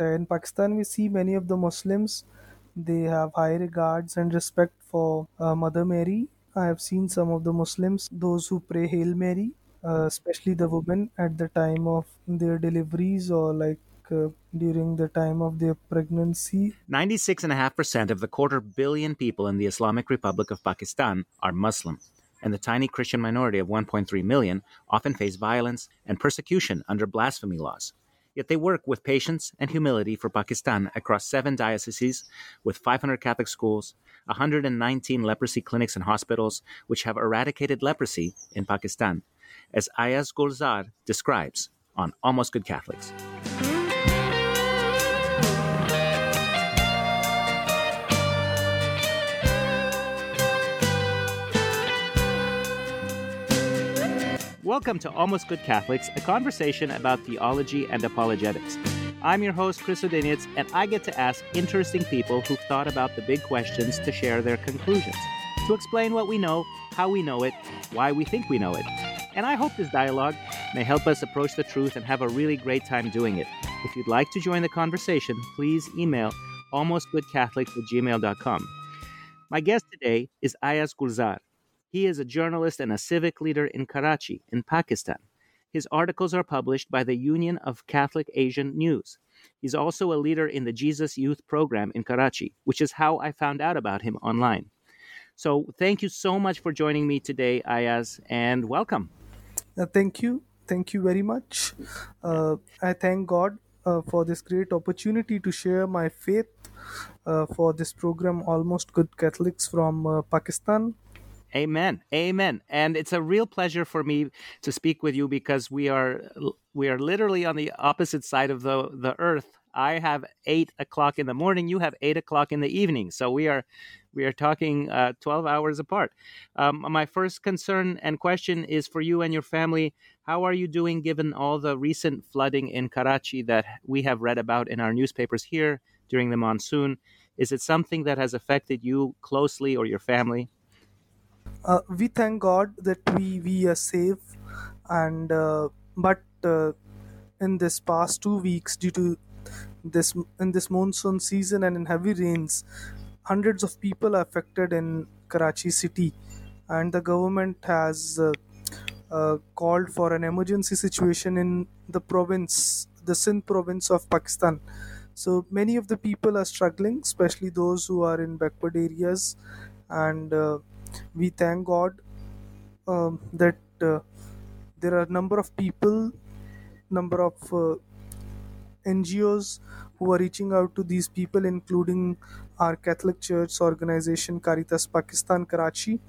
In Pakistan, we see many of the Muslims they have high regards and respect for uh, Mother Mary. I have seen some of the Muslims, those who pray Hail Mary, uh, especially the women at the time of their deliveries or like uh, during the time of their pregnancy. 96.5% of the quarter billion people in the Islamic Republic of Pakistan are Muslim, and the tiny Christian minority of 1.3 million often face violence and persecution under blasphemy laws. Yet they work with patience and humility for Pakistan across seven dioceses with 500 Catholic schools, 119 leprosy clinics and hospitals, which have eradicated leprosy in Pakistan, as Ayyaz Gulzar describes on Almost Good Catholics. Welcome to Almost Good Catholics, a conversation about theology and apologetics. I'm your host, Chris Odinitz, and I get to ask interesting people who've thought about the big questions to share their conclusions, to explain what we know, how we know it, why we think we know it. And I hope this dialogue may help us approach the truth and have a really great time doing it. If you'd like to join the conversation, please email almostgoodcatholics at gmail.com. My guest today is Ayyaz Gulzar. He is a journalist and a civic leader in Karachi, in Pakistan. His articles are published by the Union of Catholic Asian News. He's also a leader in the Jesus Youth Program in Karachi, which is how I found out about him online. So, thank you so much for joining me today, Ayyaz, and welcome. Uh, thank you. Thank you very much. Uh, I thank God uh, for this great opportunity to share my faith uh, for this program, Almost Good Catholics from uh, Pakistan. Amen. Amen. And it's a real pleasure for me to speak with you because we are we are literally on the opposite side of the the earth. I have eight o'clock in the morning. You have eight o'clock in the evening. So we are we are talking uh, twelve hours apart. Um, my first concern and question is for you and your family. How are you doing given all the recent flooding in Karachi that we have read about in our newspapers here during the monsoon? Is it something that has affected you closely or your family? Uh, we thank God that we we are safe, and uh, but uh, in this past two weeks, due to this in this monsoon season and in heavy rains, hundreds of people are affected in Karachi city, and the government has uh, uh, called for an emergency situation in the province, the Sindh province of Pakistan. So many of the people are struggling, especially those who are in backward areas, and uh, we thank God um, that uh, there are a number of people, number of uh, NGOs who are reaching out to these people, including our Catholic Church organization Caritas Pakistan Karachi.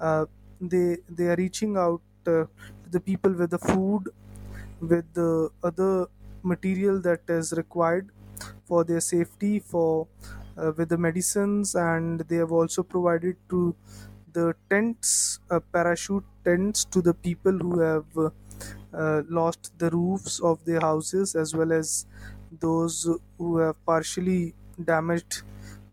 Uh, they they are reaching out uh, to the people with the food, with the other material that is required for their safety, for uh, with the medicines, and they have also provided to the tents, uh, parachute tents to the people who have uh, uh, lost the roofs of their houses as well as those who have partially damaged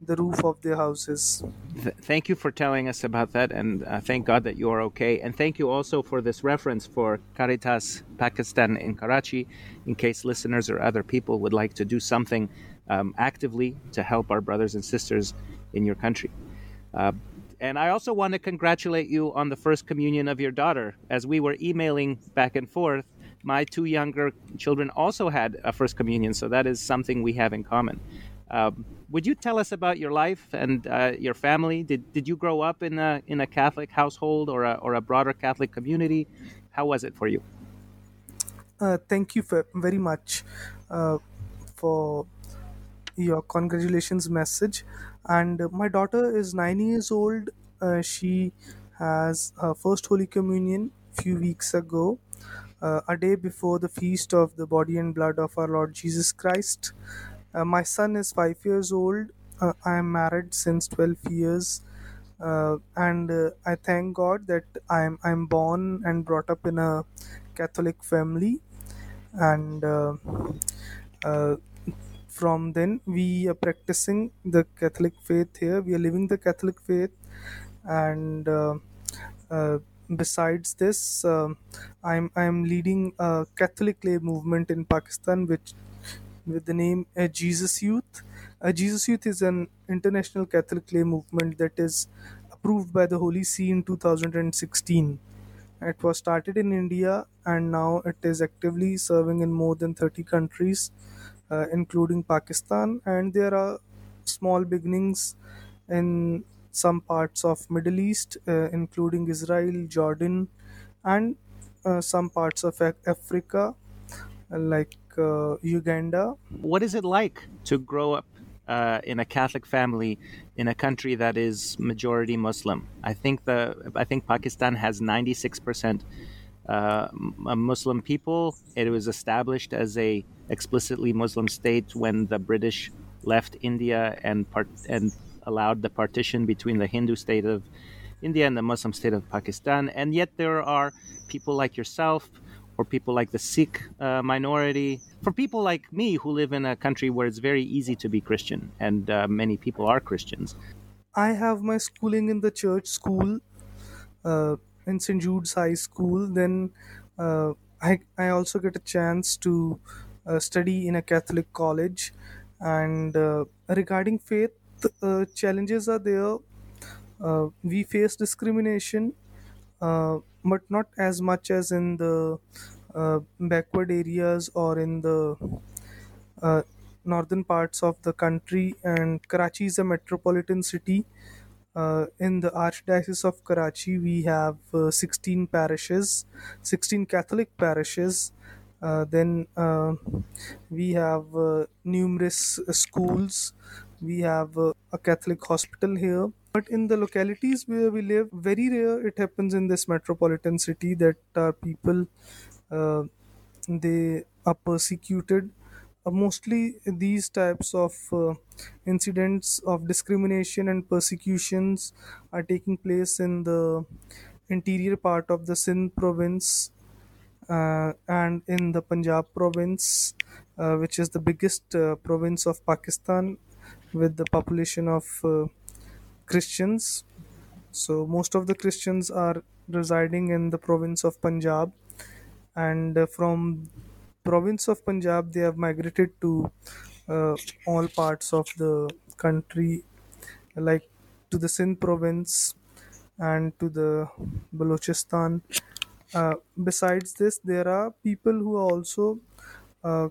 the roof of their houses. Th- thank you for telling us about that, and uh, thank God that you are okay. And thank you also for this reference for Caritas Pakistan in Karachi, in case listeners or other people would like to do something um, actively to help our brothers and sisters in your country. Uh, and I also want to congratulate you on the first communion of your daughter. As we were emailing back and forth, my two younger children also had a first communion, so that is something we have in common. Um, would you tell us about your life and uh, your family? Did, did you grow up in a, in a Catholic household or a, or a broader Catholic community? How was it for you? Uh, thank you very much uh, for your congratulations message and my daughter is nine years old uh, she has her first holy communion few weeks ago uh, a day before the feast of the body and blood of our Lord Jesus Christ. Uh, my son is five years old. Uh, I am married since 12 years. Uh, and uh, I thank God that I'm I'm born and brought up in a Catholic family, and from then we are practicing the Catholic faith here. We are living the Catholic faith, and uh, uh, besides this, um I'm I'm leading a Catholic lay movement in Pakistan, which with the name uh, Jesus Youth. Jesus Youth is an international Catholic lay movement that is approved by the Holy See in 2016. It was started in India and now it is actively serving in more than 30 countries, uh, including Pakistan. And there are small beginnings in some parts of Middle East, uh, including Israel, Jordan, and uh, some parts of Africa, like uh, Uganda. What is it like to grow up uh, in a Catholic family in a country that is majority Muslim? I think the I think Pakistan has ninety six percent uh, Muslim people. It was established as a explicitly Muslim state when the British left India and part and allowed the partition between the Hindu state of India and the Muslim state of Pakistan. And yet there are people like yourself or people like the Sikh uh, minority, for people like me who live in a country where it's very easy to be Christian and uh, many people are Christians. I have my schooling in the church school uh, in St. Jude's High School. Then uh, I, I also get a chance to study in a Catholic college. And uh, regarding faith, uh, challenges are there. Uh, we face discrimination, uh, but not as much as in the uh, backward areas or in the uh, northern parts of the country. And Karachi is a metropolitan city uh, in the Archdiocese of Karachi, we have uh, 16 parishes, 16 Catholic parishes. Uh, then uh, we have uh, numerous schools. We have a Catholic hospital here. But in the localities where we live, very rare it happens in this metropolitan city that uh, people they are persecuted uh, mostly these types of uh, incidents of discrimination and persecutions are taking place in the interior part of the Sindh province and in the Punjab province, uh, which is the biggest uh, province of Pakistan with the population of uh, Christians. So, most of the Christians are residing in the province of Punjab, and uh, from province of Punjab, they have migrated to uh, all parts of the country, like to the Sindh province and to the Balochistan. Uh, besides this, there are people who are also uh,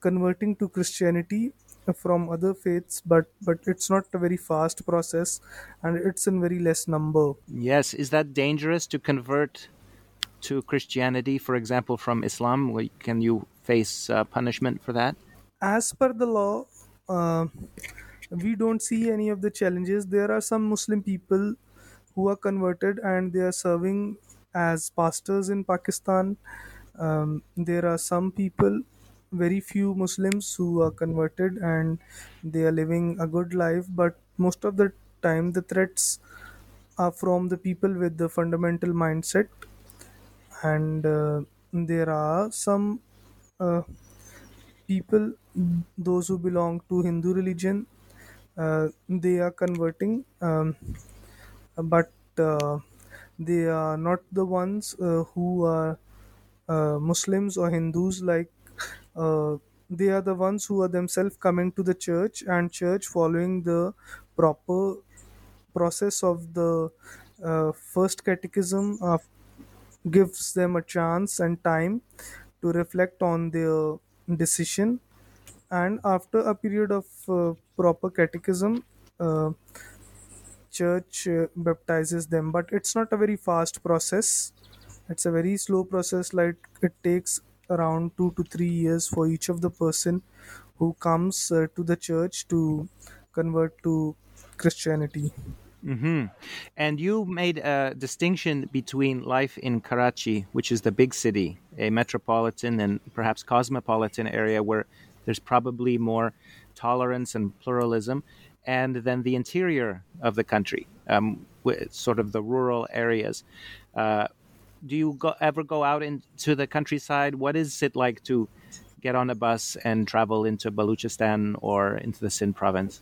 converting to Christianity from other faiths, but but it's not a very fast process, and it's in very less number. Yes, is that dangerous to convert to Christianity, for example, from Islam? Can you face uh, punishment for that? As per the law, uh, we don't see any of the challenges. There are some Muslim people who are converted and they are serving as pastors in Pakistan. Um, there are some people, very few Muslims who are converted and they are living a good life, but most of the time the threats are from the people with the fundamental mindset, and uh, there are some uh, people, those who belong to Hindu religion, uh, they are converting. Um, but uh, they are not the ones uh, who are uh, Muslims or Hindus. Like uh, they are the ones who are themselves coming to the church and church following the proper process of the uh, first catechism gives them a chance and time to reflect on their decision and after a period of uh, proper catechism church uh, baptizes them but it's not a very fast process it's a very slow process like it takes around 2 to 3 years for each of the person who comes uh, to the church to convert to christianity Mm-hmm. And you made a distinction between life in Karachi, which is the big city, a metropolitan and perhaps cosmopolitan area where there's probably more tolerance and pluralism, and then the interior of the country, um, sort of the rural areas. Uh, do you go, ever go out into the countryside? What is it like to get on a bus and travel into Baluchistan or into the Sindh province?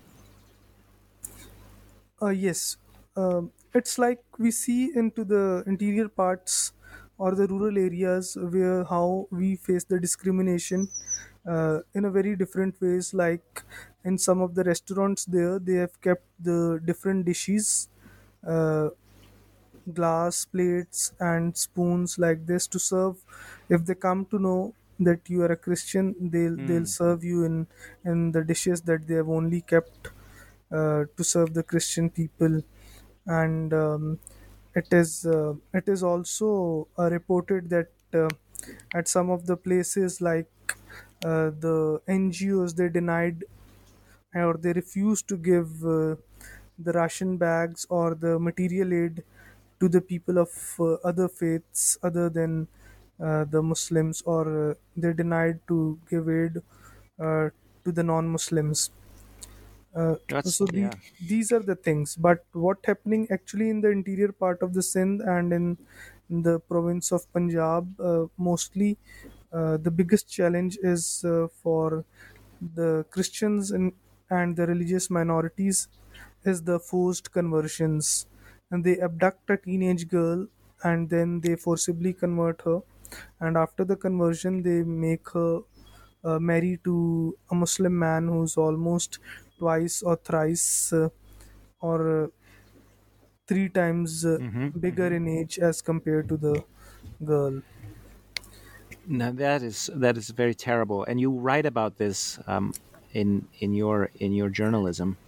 Uh, yes, um, it's like we see into the interior parts or the rural areas where how we face the discrimination uh, in a very different ways. Like in some of the restaurants there, they have kept the different dishes, uh, glass plates and spoons like this to serve. If they come to know that you are a Christian, they'll they'll serve you in in the dishes that they have only kept uh, to serve the Christian people, and um, it is uh, it is also uh, reported that uh, at some of the places like uh, the NGOs they denied or they refused to give uh, the ration bags or the material aid to the people of other faiths other than the Muslims or they denied to give aid to the non-Muslims uh, so the, yeah. these are the things. But what happening actually in the interior part of the Sindh and in, in the province of Punjab, uh, mostly uh, the biggest challenge is uh, for the Christians and, and the religious minorities is the forced conversions. And they abduct a teenage girl and then they forcibly convert her. And after the conversion, they make her uh, marry to a Muslim man who's almost twice or thrice uh, or uh, three times uh, Mm-hmm. bigger in age as compared to the girl. No, that is that is very terrible, and you write about this um, in in your in your journalism,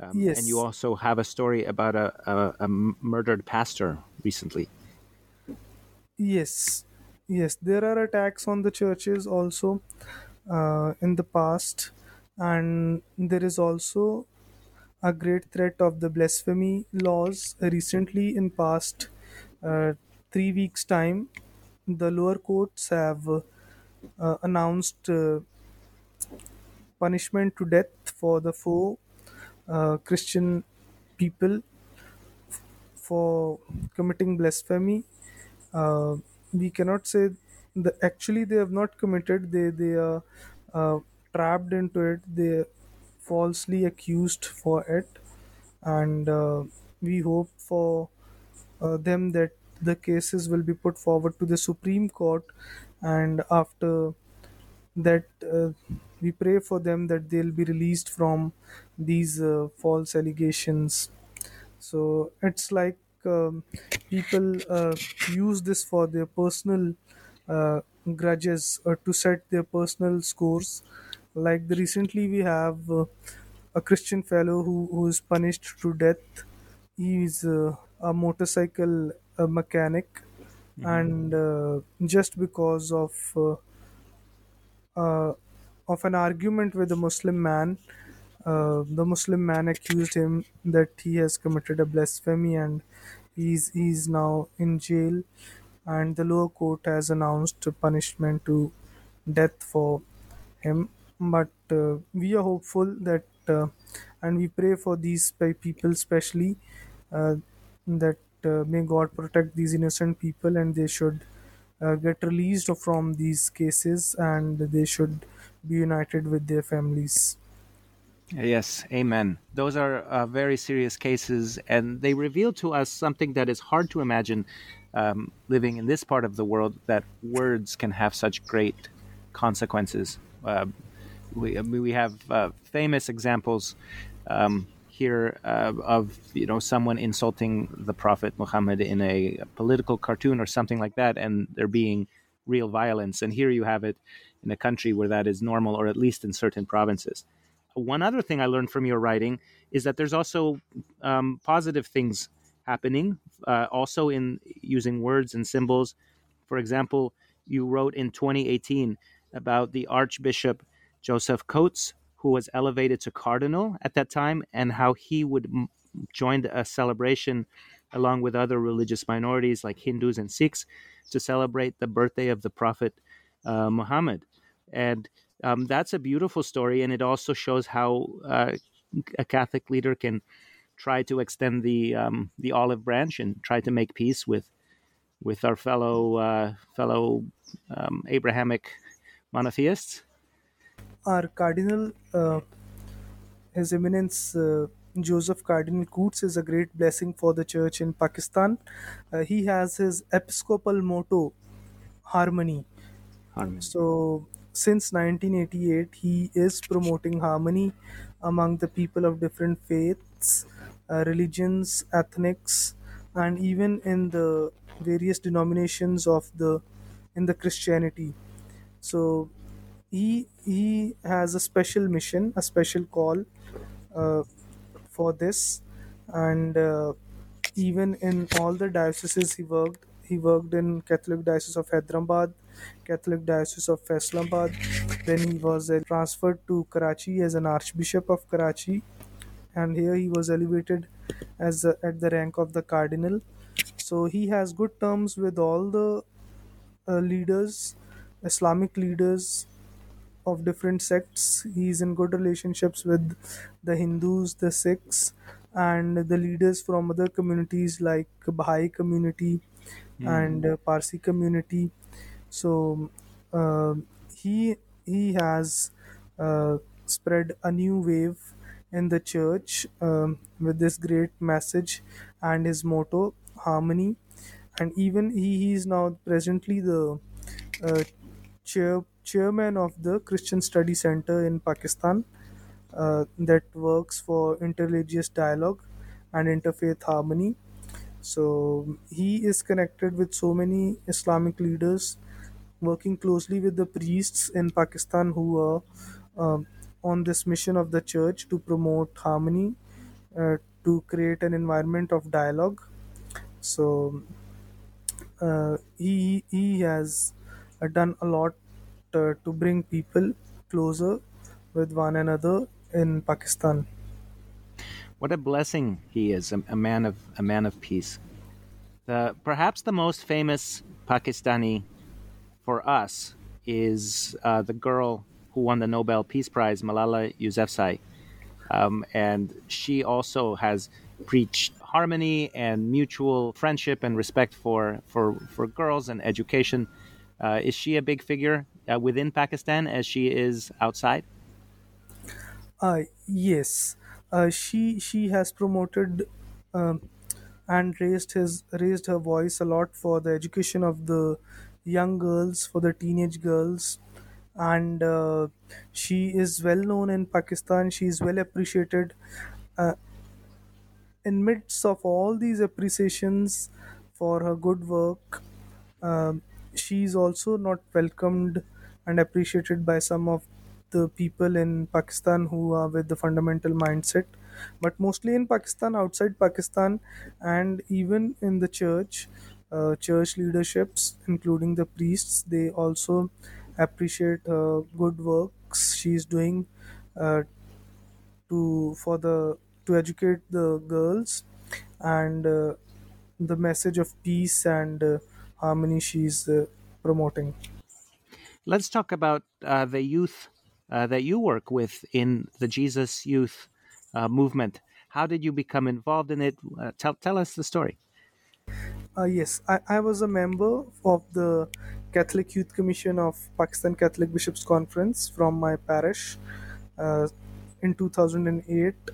um, and you also have a story about a, a, a murdered pastor recently. yes, yes. There are attacks on the churches also uh, in the past, and there is also a great threat of the blasphemy laws recently in past uh, three weeks time the lower courts have uh, announced uh, punishment to death for the four uh, christian people for committing blasphemy. Uh, we cannot say the actually they have not committed they they are uh, trapped into it they falsely accused for it. And uh, we hope for uh, them that the cases will be put forward to the supreme court. And after that uh, we pray for them that they'll be released from these uh, false allegations. So it's like um, people uh, use this for their personal uh, grudges or to set their personal scores like the, recently we have uh, a christian fellow who, who is punished to death he is uh, a motorcycle uh, mechanic and uh, just because of uh, uh, of an argument with a Muslim man. Uh, the Muslim man accused him that he has committed a blasphemy and he's he's now in jail. And the lower court has announced punishment to death for him. But uh, we are hopeful that, uh, and we pray for these people, especially uh, that uh, may God protect these innocent people and they should uh, get released from these cases and they should be united with their families. Yes, amen. Those are uh, very serious cases, and they reveal to us something that is hard to imagine um, living in this part of the world that words can have such great consequences. We, I mean, we have uh, famous examples um, here uh, of you know someone insulting the Prophet Muhammad in a political cartoon or something like that, and there being real violence. And here you have it in a country where that is normal, or at least in certain provinces. One other thing I learned from your writing is that there's also um, positive things happening, uh, also in using words and symbols. For example, you wrote in 2018 about the Archbishop Joseph Coutts, who was elevated to cardinal at that time, and how he would m- joined a celebration along with other religious minorities like Hindus and Sikhs to celebrate the birthday of the Prophet uh, Muhammad. And um, that's a beautiful story, and it also shows how uh, a Catholic leader can try to extend the um, the olive branch and try to make peace with with our fellow uh, fellow um, Abrahamic monotheists. Our cardinal, uh, His Eminence uh, Joseph Cardinal Coutts, is a great blessing for the church in Pakistan. Uh, he has his episcopal motto, harmony. Harmony. So, since 1988, he is promoting harmony among the people of different faiths, uh, religions, ethnics, and even in the various denominations of the in the Christianity. So he he has a special mission, a special call uh, for this, and uh, even in all the dioceses he worked, he worked in Catholic Diocese of Hyderabad, Catholic Diocese of Faisalabad. Then he was uh, transferred to Karachi as an Archbishop of Karachi, and here he was elevated as at the rank of the cardinal. So he has good terms with all the uh, leaders, Islamic leaders of different sects. He's in good relationships with the Hindus, the Sikhs, and the leaders from other communities like Baha'i community and uh, Parsi community. So uh, he he has uh, spread a new wave in the church um, with this great message and his motto harmony and even he, he is now presently the uh, chair, chairman of the christian study center in pakistan uh, that works for interreligious dialogue and interfaith harmony. So he is connected with so many islamic leaders working closely with the priests in pakistan who are um, on this mission of the church to promote harmony uh, to create an environment of dialogue. So uh, he he has uh, done a lot to bring people closer with one another in Pakistan. What a blessing he is, a, a man of a man of peace. The perhaps the most famous Pakistani for us is uh, the girl who won the Nobel Peace Prize, Malala Yousafzai, um, and she also has preached harmony and mutual friendship and respect for for for girls and education. Uh, is she a big figure uh, within Pakistan as she is outside? Uh, yes, uh, she she has promoted um, and raised his raised her voice a lot for the education of the young girls, for the teenage girls, and uh, she is well known in Pakistan. She is well appreciated. Uh, in midst of all these appreciations for her good work, um, she is also not welcomed and appreciated by some of the people in Pakistan who are with the fundamental mindset. But mostly in Pakistan, outside Pakistan, and even in the church, uh, church leaderships, including the priests, they also appreciate uh, good works she is doing uh, to for the to educate the girls and uh, the message of peace and uh, harmony she's uh, promoting. Let's talk about uh, the youth uh, that you work with in the Jesus Youth uh, movement. How did you become involved in it? Uh, tell, tell us the story. Uh, yes, I, I was a member of the Catholic Youth Commission of Pakistan Catholic Bishops Conference from my parish. Uh, in 2008,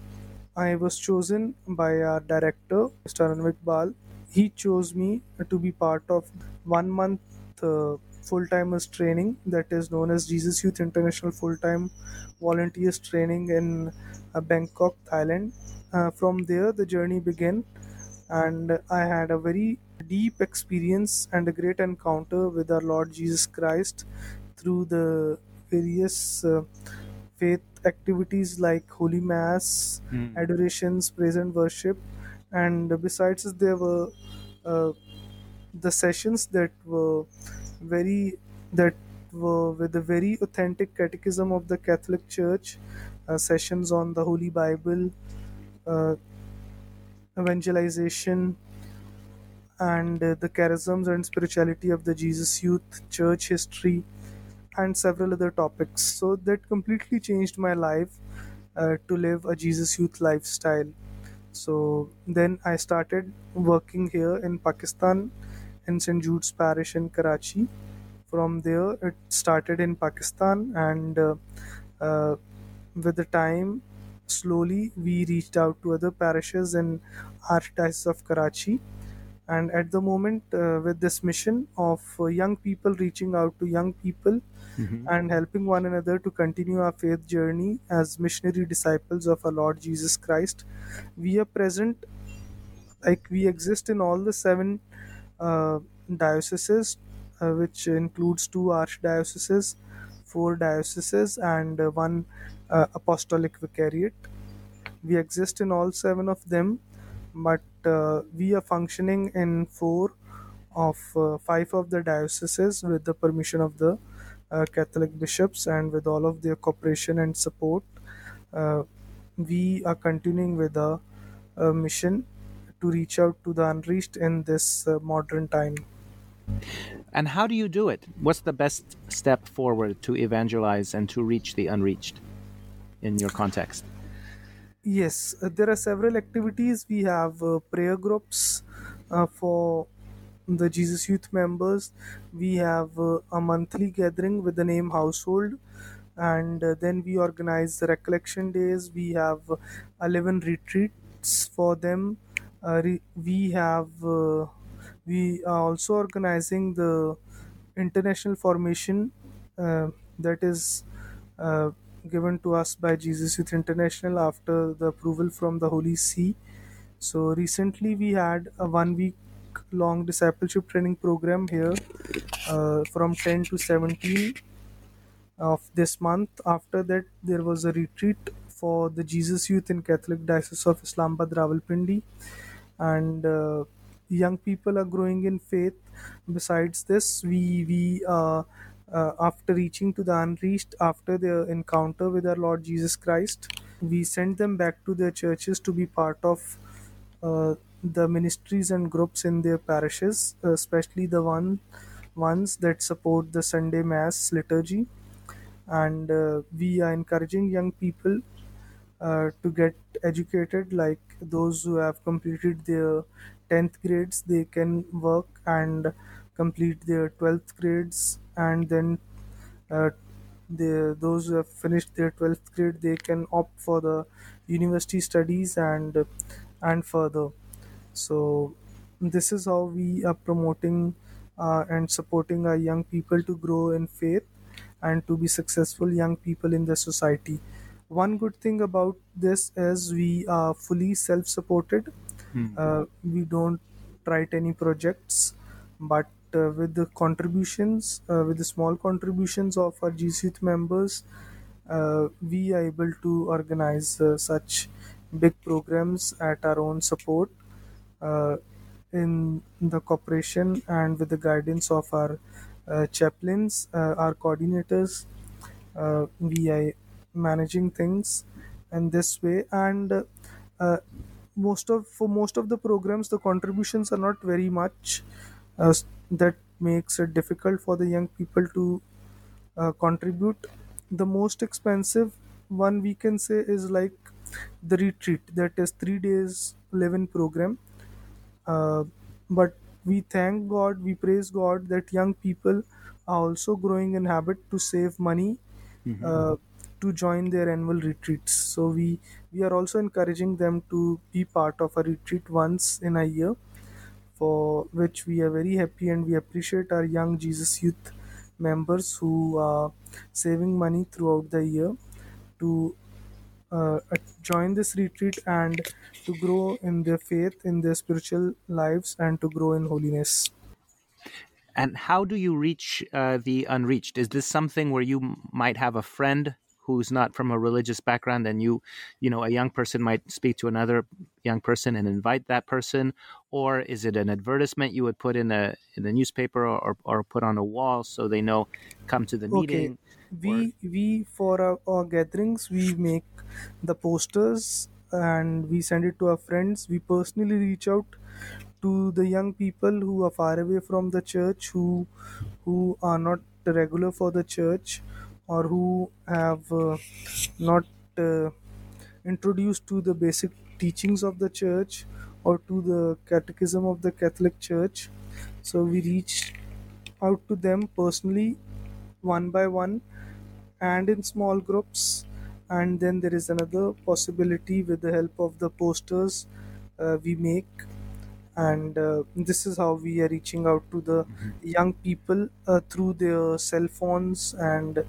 I was chosen by our director, Mr. Anvik Bal. He chose me to be part of one month uh, full timers training that is known as Jesus Youth International Full Time Volunteers Training in uh, Bangkok, Thailand. Uh, from there, the journey began, and I had a very deep experience and a great encounter with our Lord Jesus Christ through the various uh, faith activities like Holy Mass, Mm. adorations, praise and worship, and besides, there were uh, the sessions that were very that were with the very authentic catechism of the Catholic Church, uh, sessions on the Holy Bible, uh, evangelization, and uh, the charisms and spirituality of the Jesus Youth, church history, and several other topics. So that completely changed my life uh, to live a Jesus Youth lifestyle. So then I started working here in Pakistan in St. Jude's Parish in Karachi. From there, it started in Pakistan, and uh, uh, with the time, slowly we reached out to other parishes in Archdiocese of Karachi. And at the moment, uh, with this mission of uh, young people reaching out to young people Mhm. and helping one another to continue our faith journey as missionary disciples of our Lord Jesus Christ, we are present like we exist in all the seven uh, dioceses, uh, which includes two archdioceses, four dioceses, and uh, one uh, apostolic vicariate. We exist in all seven of them, but uh, we are functioning in four of uh, five of the dioceses with the permission of the Catholic bishops and with all of their cooperation and support. Uh, we are continuing with a, a mission to reach out to the unreached in this uh, modern time. And how do you do it? What's the best step forward to evangelize and to reach the unreached in your context? Yes, uh, there are several activities. We have uh, prayer groups uh, for the Jesus Youth members. We have uh, a monthly gathering with the name Household, and uh, then we organize the recollection days. We have uh, 11 retreats for them. Uh, re- we have uh, we are also organizing the international formation uh, that is uh, given to us by Jesus Youth International after the approval from the Holy See. So recently we had a one week long discipleship training program here uh, from 10 to 17 of this month. After that, there was a retreat for the Jesus Youth in Catholic Diocese of Islamabad Rawalpindi, and uh, young people are growing in faith. Besides this, we we uh, uh, after reaching to the unreached, after their encounter with our Lord Jesus Christ, we send them back to their churches to be part of uh, the ministries and groups in their parishes, uh, especially the one ones that support the Sunday Mass liturgy. And uh, we are encouraging young people uh, to get educated, like those who have completed their 10th grades, they can work and complete their 12th grades, and then uh, the those who have finished their 12th grade they can opt for the university studies and and further so this is how we are promoting uh, and supporting our young people to grow in faith and to be successful young people in the society. One good thing about this is we are fully self-supported. Uh, we don't write any projects but uh, with the contributions uh, with the small contributions of our gc members uh, we are able to organize uh, such big programs at our own support uh, in the cooperation and with the guidance of our uh, chaplains uh, our coordinators uh, we are managing things in this way. And uh, most of for most of the programs the contributions are not very much that makes it difficult for the young people to contribute. The most expensive one we can say is like the retreat that is three days live in program uh, but we thank God, we praise God that young people are also growing in habit to save money uh, to join their annual retreats. So we we are also encouraging them to be part of a retreat once in a year, for which we are very happy and we appreciate our young Jesus Youth members who are saving money throughout the year to uh, join this retreat and to grow in their faith, in their spiritual lives, and to grow in holiness. And how do you reach uh, the unreached? Is this something where you m- might have a friend who's not from a religious background, and you, you know, a young person might speak to another young person and invite that person, or is it an advertisement you would put in a in the newspaper or, or, or put on a wall so they know come to the Okay, meeting? We we for our, our gatherings we make the posters and we send it to our friends. We personally reach out to the young people who are far away from the church who who are not regular for the church or who have uh, not uh, introduced to the basic teachings of the church or to the catechism of the catholic church. So we reach out to them personally one by one and in small groups and then there is another possibility with the help of the posters uh, we make and uh, this is how we are reaching out to the young people uh, through their cell phones and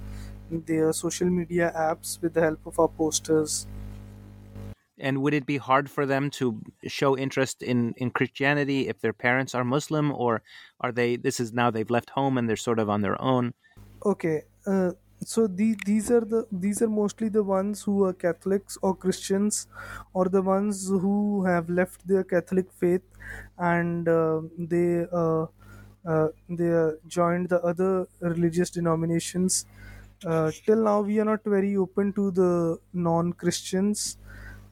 their social media apps with the help of our posters And would it be hard for them to show interest in, in Christianity if their parents are Muslim, or are they? This is now they've left home and they're sort of on their own. okay uh, so the, these are the these are mostly the ones who are catholics or christians or the ones who have left their catholic faith and uh, they uh, uh, they uh, joined the other religious denominations uh, till now we are not very open to the non-christians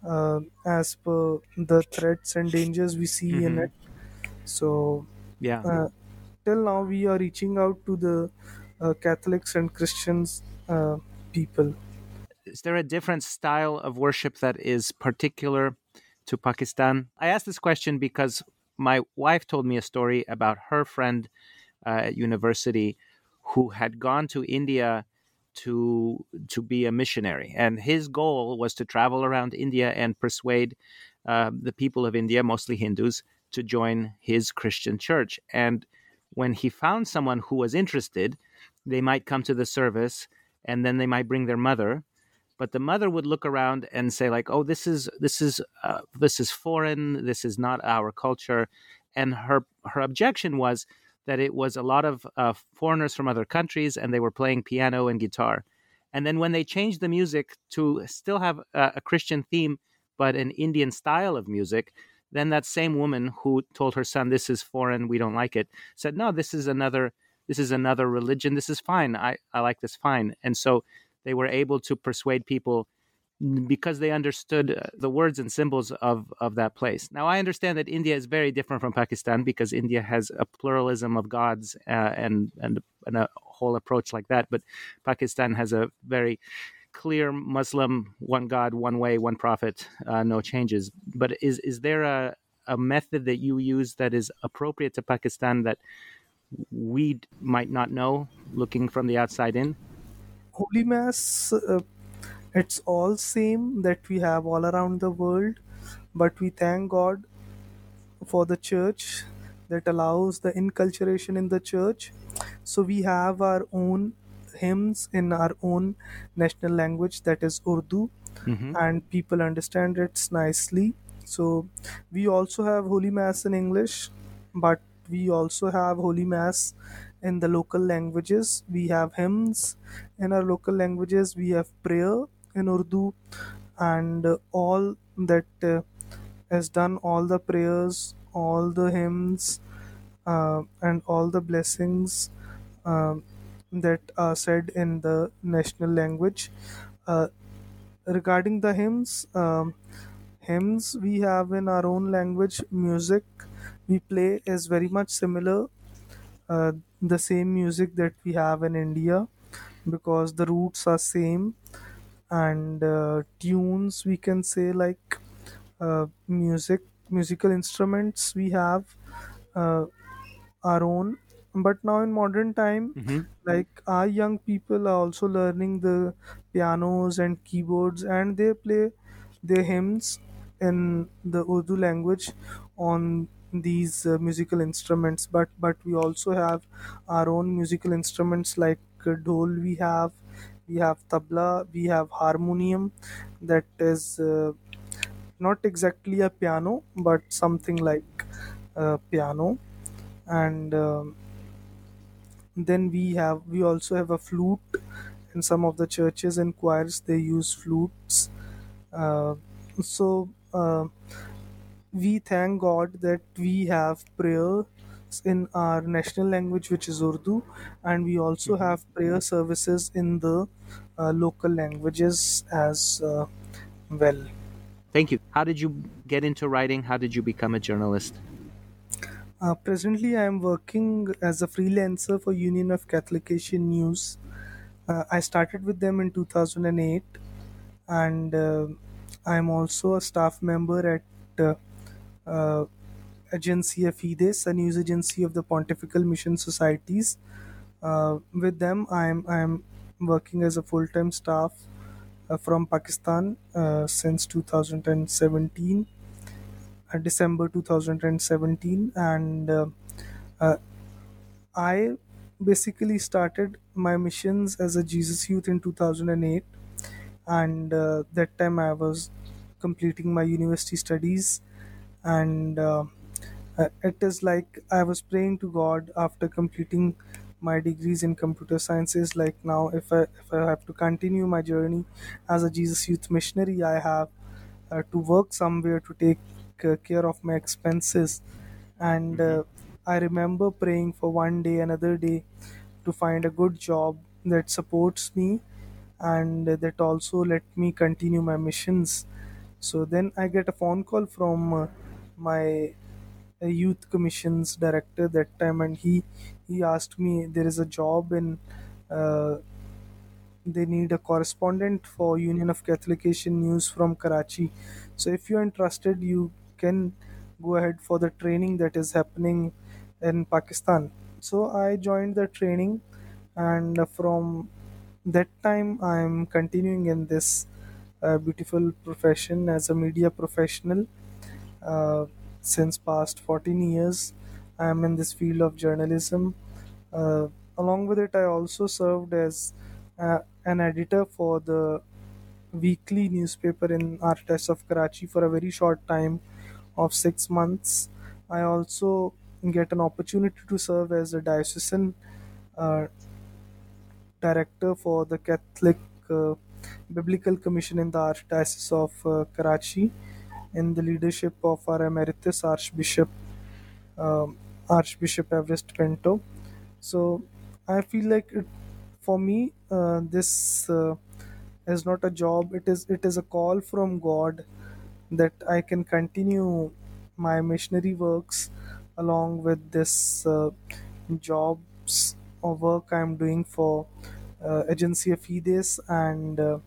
uh, as per the threats and dangers we see in Mhm. it so Yeah. uh, till now we are reaching out to the catholics and christians uh, people is there a different style of worship that is particular to Pakistan? I asked this question because my wife told me a story about her friend uh, at university who had gone to India to to be a missionary, and his goal was to travel around India and persuade uh, the people of India, mostly Hindus, to join his Christian church. And when he found someone who was interested, they might come to the service, and then they might bring their mother. But the mother would look around and say like oh this is this is uh, this is foreign. This is not our culture. And her her objection was that it was a lot of uh, foreigners from other countries and they were playing piano and guitar. And then when they changed the music to still have a, a christian theme but an indian style of music then that same woman who told her son this is foreign. We don't like it said no this is another this is another religion this is fine i, I like this fine and so they were able to persuade people because they understood uh, the words and symbols of, of that place. Now, I understand that India is very different from Pakistan because India has a pluralism of gods uh, and, and, and a whole approach like that. But Pakistan has a very clear Muslim one God, one way, one prophet, uh, no changes. But is, is there a, a method that you use that is appropriate to Pakistan that we might not know looking from the outside in? holy mass uh, it's all same that we have all around the world but we thank god for the church that allows the inculturation in the church so we have our own hymns in our own national language that is urdu Mm-hmm. and people understand it nicely so we also have holy mass in english but we also have holy mass in the local languages. We have hymns in our local languages. We have prayer in urdu and uh, all that uh, has done all the prayers all the hymns uh, and all the blessings um, that are said in the national language. Uh, regarding the hymns um, hymns we have in our own language music we play is very much similar uh, the same music that we have in india because the roots are same and uh, tunes we can say like uh, music musical instruments we have uh, our own but now in modern time Mm-hmm. like our young people are also learning the pianos and keyboards and they play their hymns in the urdu language on these uh, musical instruments but but we also have our own musical instruments like uh, dhol we have. We have tabla we have harmonium that is uh, not exactly a piano but something like a piano. And um, then we have we also have a flute. In some of the churches and choirs they use flutes. Uh, so uh, we thank god that we have prayers in our national language which is urdu and we also have prayer services in the uh, local languages as uh, well Thank you. How did you get into writing? How did you become a journalist? Uh, presently, I am working as a freelancer for Union of Catholic Asian News. Uh, I started with them in 2008, and uh, I am also a staff member at uh, Agencia Fides, a news agency of the Pontifical Mission Societies. Uh, with them, I am I am working as a full time staff uh, from Pakistan uh, since 2017, uh, December 2017, and uh, I basically started my missions as a Jesus Youth in 2008, and that time I was completing my university studies, and uh, uh, it is like I was praying to God after completing my degrees in computer sciences. Like now, if I if I have to continue my journey as a Jesus Youth missionary, I have uh, to work somewhere to take uh, care of my expenses. And uh, I remember praying for one day, another day, to find a good job that supports me and that also let me continue my missions. So then I get a phone call from uh, my uh, youth commissions director that time, and he he asked me there is a job in uh, they need a correspondent for Union of Catholic Asian News from Karachi. So if you're interested, you can go ahead for the training that is happening in Pakistan. So I joined the training, and from that time I'm continuing in this uh, beautiful profession as a media professional uh, since past 14 years. I am in this field of journalism. Uh, along with it, I also served as uh, an editor for the weekly newspaper in Artists of Karachi for a very short time of six months. I also get an opportunity to serve as a diocesan uh, director for the Catholic uh, Biblical Commission in the Archdiocese of uh, Karachi in the leadership of our emeritus Archbishop um, Archbishop Evarist Pinto. So I feel like it, for me uh, this uh, is not a job. It is it is a call from God that I can continue my missionary works along with this uh, jobs or work I'm doing for uh, of Fides and uh,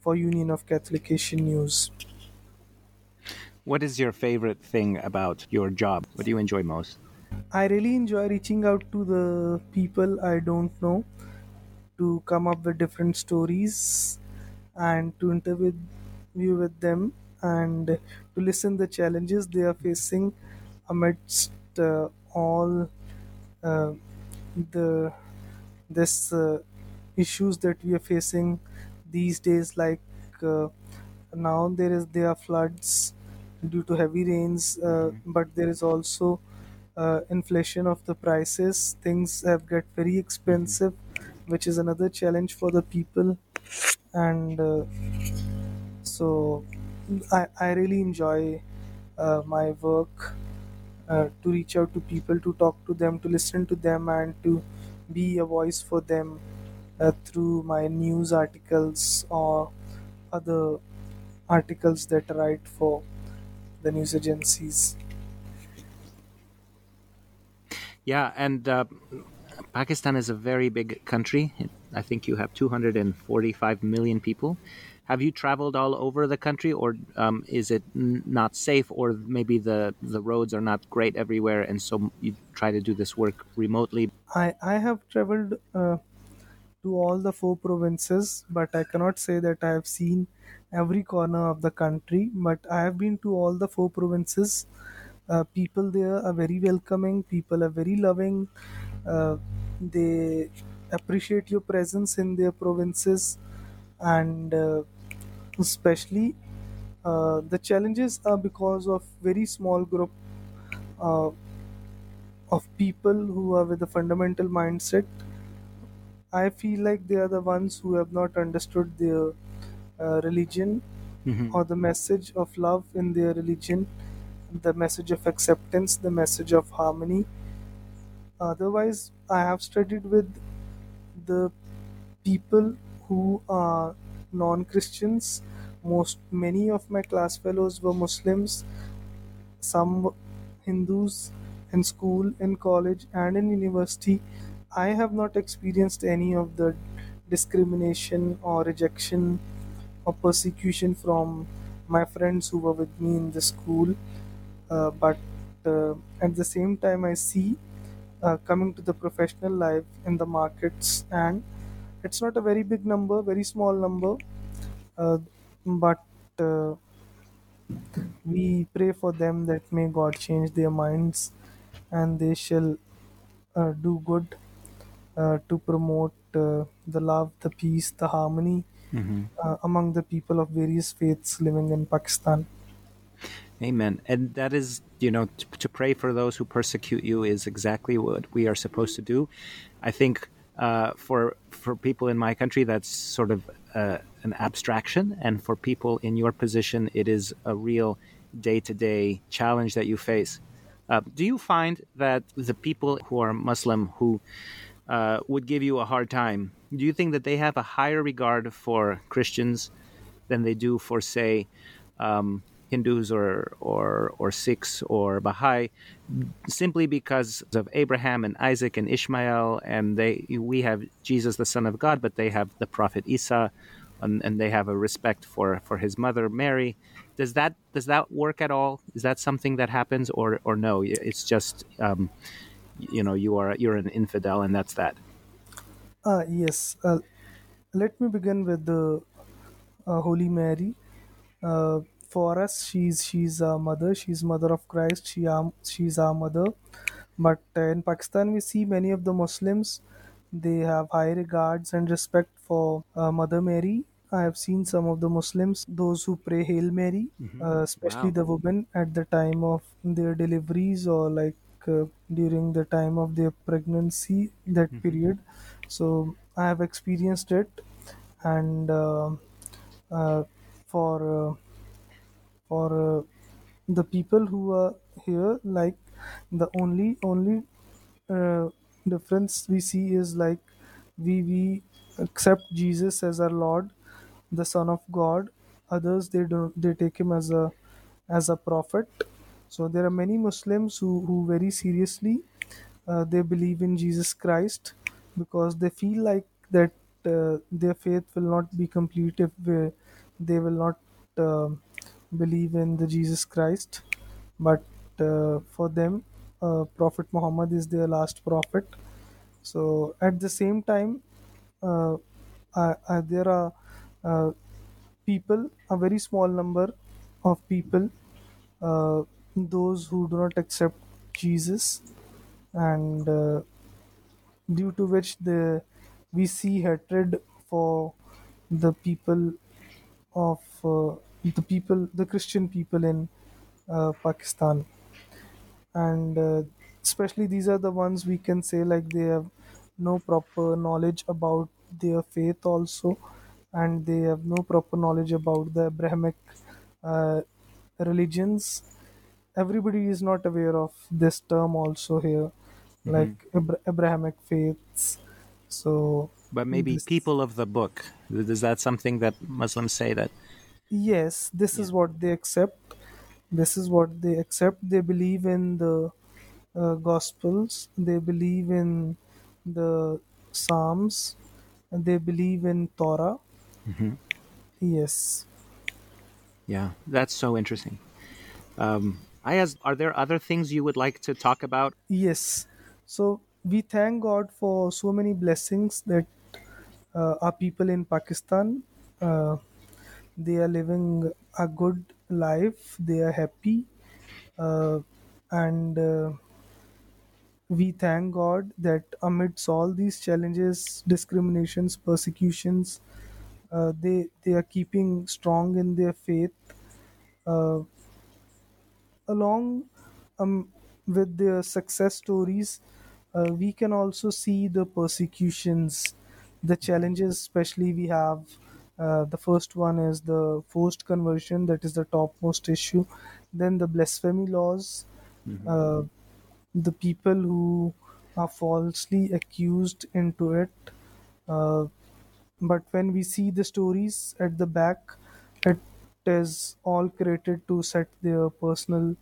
for Union of Catholic Asian News. What is your favorite thing about your job? What do you enjoy most? I really enjoy reaching out to the people I don't know to come up with different stories and to interview with them and to listen the challenges they are facing amidst uh, all uh, the this uh, issues that we are facing these days like uh, now there is there are floods due to heavy rains uh, but there is also uh, inflation of the prices. Things have get very expensive which is another challenge for the people. And uh, so I, I really enjoy uh, my work uh, to reach out to people to talk to them to listen to them and to be a voice for them uh, through my news articles or other articles that I write for the news agencies Yeah, and uh, Pakistan is a very big country. I think you have 245 million people. Have you traveled all over the country, or um, is it n- not safe, or maybe the, the roads are not great everywhere, and so you try to do this work remotely? I, I have traveled uh, to all the four provinces, but I cannot say that I have seen every corner of the country. But I have been to all the four provinces. Uh, people there are very welcoming, people are very loving, uh, they appreciate your presence in their provinces, and uh, especially uh, the challenges are because of very small group uh, of people who are with a fundamental mindset I feel like they are the ones who have not understood their religion hmm or the message of love in their religion, the message of acceptance, the message of harmony. Otherwise, I have studied with the people who are non Christians most many of my class fellows were Muslims, some Hindus in school, in college, and in university. I have not experienced any of the discrimination or rejection or persecution from my friends who were with me in the school. Uh, but uh, at the same time, I see uh, coming to the professional life in the markets, and it's not a very big number, very small number, uh, but uh, we pray for them that may God change their minds and they shall uh, do good to promote the love, the peace, the harmony uh, among the people of various faiths living in Pakistan. Amen. And that is, you know, to, to pray for those who persecute you is exactly what we are supposed to do. I think uh, for for people in my country, that's sort of uh, an abstraction, and for people in your position, it is a real day to day challenge that you face. Uh, do you find that the people who are Muslim who uh, would give you a hard time, do you think that they have a higher regard for Christians than they do for, say, um, Hindus or, or or Sikhs or Baha'i, simply because of Abraham and Isaac and Ishmael, and they we have Jesus, the Son of God, but they have the Prophet Isa, and, and they have a respect for for his mother Mary. Does that does that work at all? Is that something that happens, or or no? It's just um, you know you are you're an infidel, and that's that. Uh, yes, uh, let me begin with the uh, Holy Mary. Uh, for us, she's she's our mother. She's mother of Christ. She um, she's our mother. But uh, in Pakistan, we see many of the Muslims. They have high regards and respect for uh, Mother Mary. I have seen some of the Muslims, those who pray Hail Mary, uh, especially Wow. the women at the time of their deliveries or like uh, during the time of their pregnancy, that period. So I have experienced it, and uh, uh, for uh, for uh, the people who are here, like the only only uh, difference we see is like we we accept Jesus as our Lord, the Son of God. Others they don't they take him as a as a prophet. So there are many Muslims who, who very seriously uh, they believe in Jesus Christ because they feel like that uh, their faith will not be complete if they, will not uh, believe in the Jesus Christ. But uh, for them, uh, Prophet Muhammad is their last prophet. So at the same time, uh, uh, there are people, a very small number of people, those who do not accept Jesus, and uh, due to which the we see hatred for the people of uh, the people, the Christian people in uh, Pakistan, and uh, especially these are the ones we can say like they have no proper knowledge about their faith also, and they have no proper knowledge about the Abrahamic uh, religions. Everybody is not aware of this term also here, like Abra- Abrahamic faiths. So But maybe this people of the book. Is that something that Muslims say that? Yes, this is what they accept. This is what they accept. They believe in the uh, Gospels. They believe in the Psalms. And they believe in Torah. Yes. Yeah, that's so interesting. Um, Ayyaz, are there other things you would like to talk about? Yes. So we thank God for so many blessings that uh, our people in Pakistan uh, they are living a good life. They are happy, uh, and uh, we thank God that amidst all these challenges, discriminations, persecutions, uh, they they are keeping strong in their faith. Along um, with their success stories, uh, we can also see the persecutions, the challenges. Especially, we have uh, the first one is the forced conversion, that is the topmost issue. Then the blasphemy laws, uh, the people who are falsely accused into it. Uh, but when we see the stories at the back, it is all created to set their personal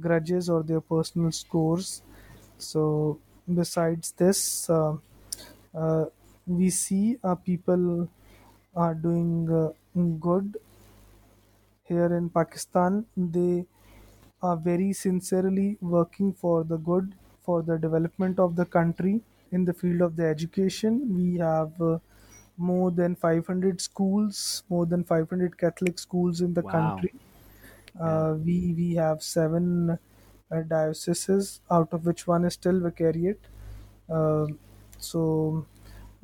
grudges or their personal scores. So, besides this, uh, uh, we see uh, people are doing uh, good here in Pakistan. They are very sincerely working for the good, for the development of the country. In the field of the education, we have uh, more than 500 schools, more than 500 Catholic schools in the Wow. country. Uh, we we have seven uh, dioceses, out of which one is still vicariate. Uh, so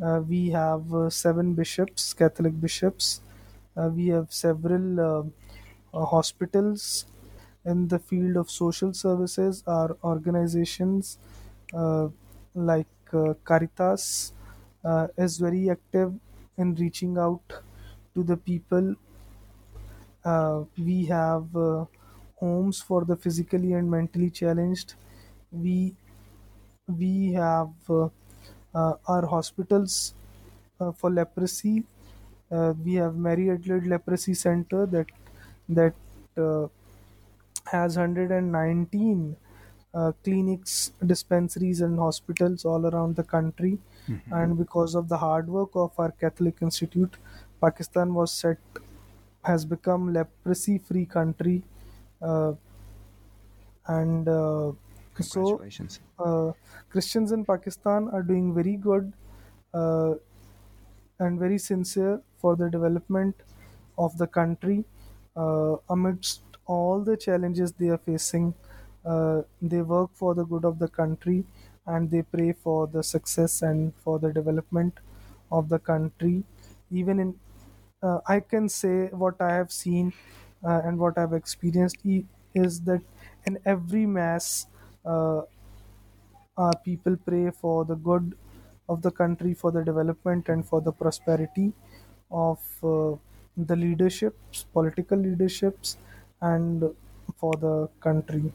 uh, we have uh, seven bishops, Catholic bishops. Uh, we have several uh, uh, hospitals in the field of social services. Our organizations uh, like uh, Caritas uh, is very active in reaching out to the people uh, we have uh, homes for the physically and mentally challenged. We we have uh, uh, our hospitals uh, for leprosy. We have Mary Adelaide Leprosy Center that that has 119 uh, clinics, dispensaries, and hospitals all around the country. And because of the hard work of our Catholic Institute, Pakistan was set has become leprosy free country uh, and uh, so uh, christians in pakistan are doing very good uh, and very sincere for the development of the country uh, amidst all the challenges they are facing. Uh, they work for the good of the country and they pray for the success and for the development of the country even in uh, I can say what I have seen uh, and what I've experienced is that in every mass, uh, people pray for the good of the country, for the development and for the prosperity of uh, the leaderships, political leaderships, and for the country.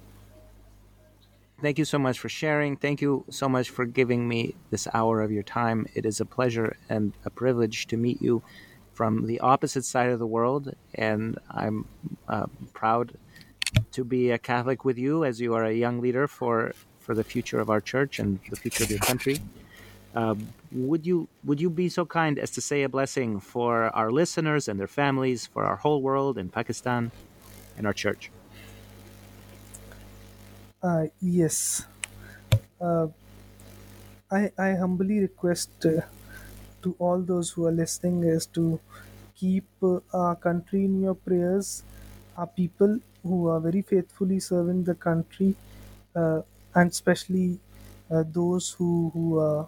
Thank you so much for sharing. Thank you so much for giving me this hour of your time. It is a pleasure and a privilege to meet you from the opposite side of the world. And I'm uh, proud to be a Catholic with you as you are a young leader for, for the future of our church and the future of your country. Um, would you would you be so kind as to say a blessing for our listeners and their families, for our whole world in Pakistan, and our church? Uh, yes. Uh, I, I humbly request uh, to all those who are listening is to keep uh, our country in your prayers, our people who are very faithfully serving the country, uh, and especially uh, those who, who are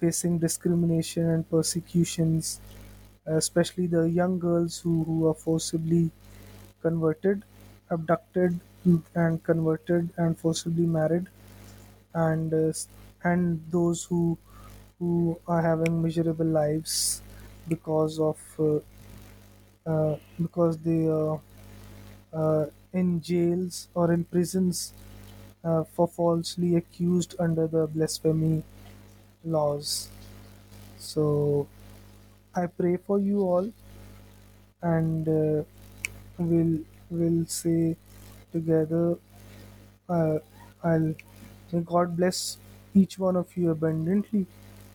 facing discrimination and persecutions, especially the young girls who, who are forcibly converted, abducted, and converted and forcibly married, and uh, and those who who are having miserable lives because of uh, uh, because they are uh, in jails or in prisons uh, for falsely accused under the blasphemy laws. So I pray for you all, and uh, we'll we'll say together. Uh, I'll may God bless each one of you abundantly,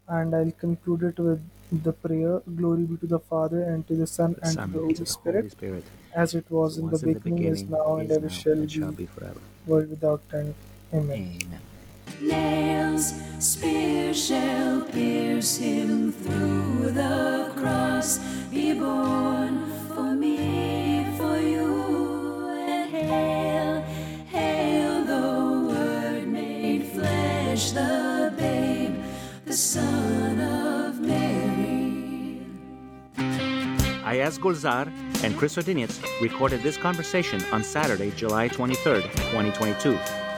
and I'll conclude it with the prayer. Glory be to the Father and to the Son and to the Holy to the Spirit, Holy Spirit, as it was, as it in, the beginning, is now, and ever shall and be, shall be forever. world without end. Amen. Amen. Nails, spear shall pierce him through the cross. Be born for me, for you, and hail, hail the Word made flesh, the babe, the Son of Mary. Ayyaz Gulzar and Chris Odinitz recorded this conversation on Saturday, July 23rd, 2022,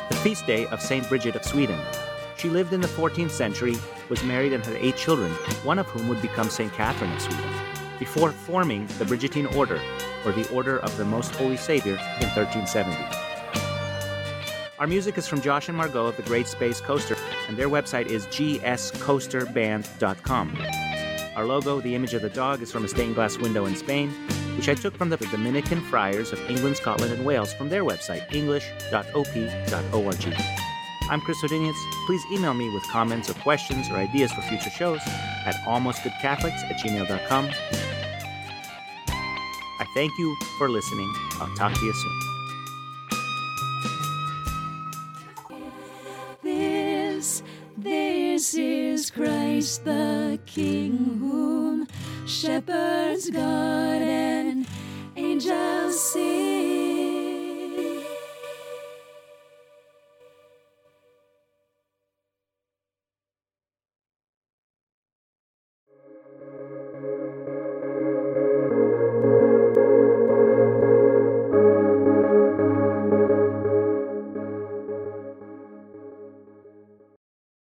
the feast day of St. Bridget of Sweden. She lived in the 14th century, was married, and had eight children, one of whom would become St. Catherine of Sweden, before forming the Brigittine Order, or the Order of the Most Holy Savior, in 1370. Our music is from Josh and Margot of the Great Space Coaster, and their website is gscoasterband.com. Our logo, the image of the dog, is from a stained glass window in Spain, which I took from the Dominican Friars of England, Scotland, and Wales from their website, english.op.org. I'm Chris Odinius. Please email me with comments or questions or ideas for future shows at almostgoodcatholics at gmail.com. I thank you for listening. I'll talk to you soon. This, this is Christ the King, whom shepherds guard and angels sing.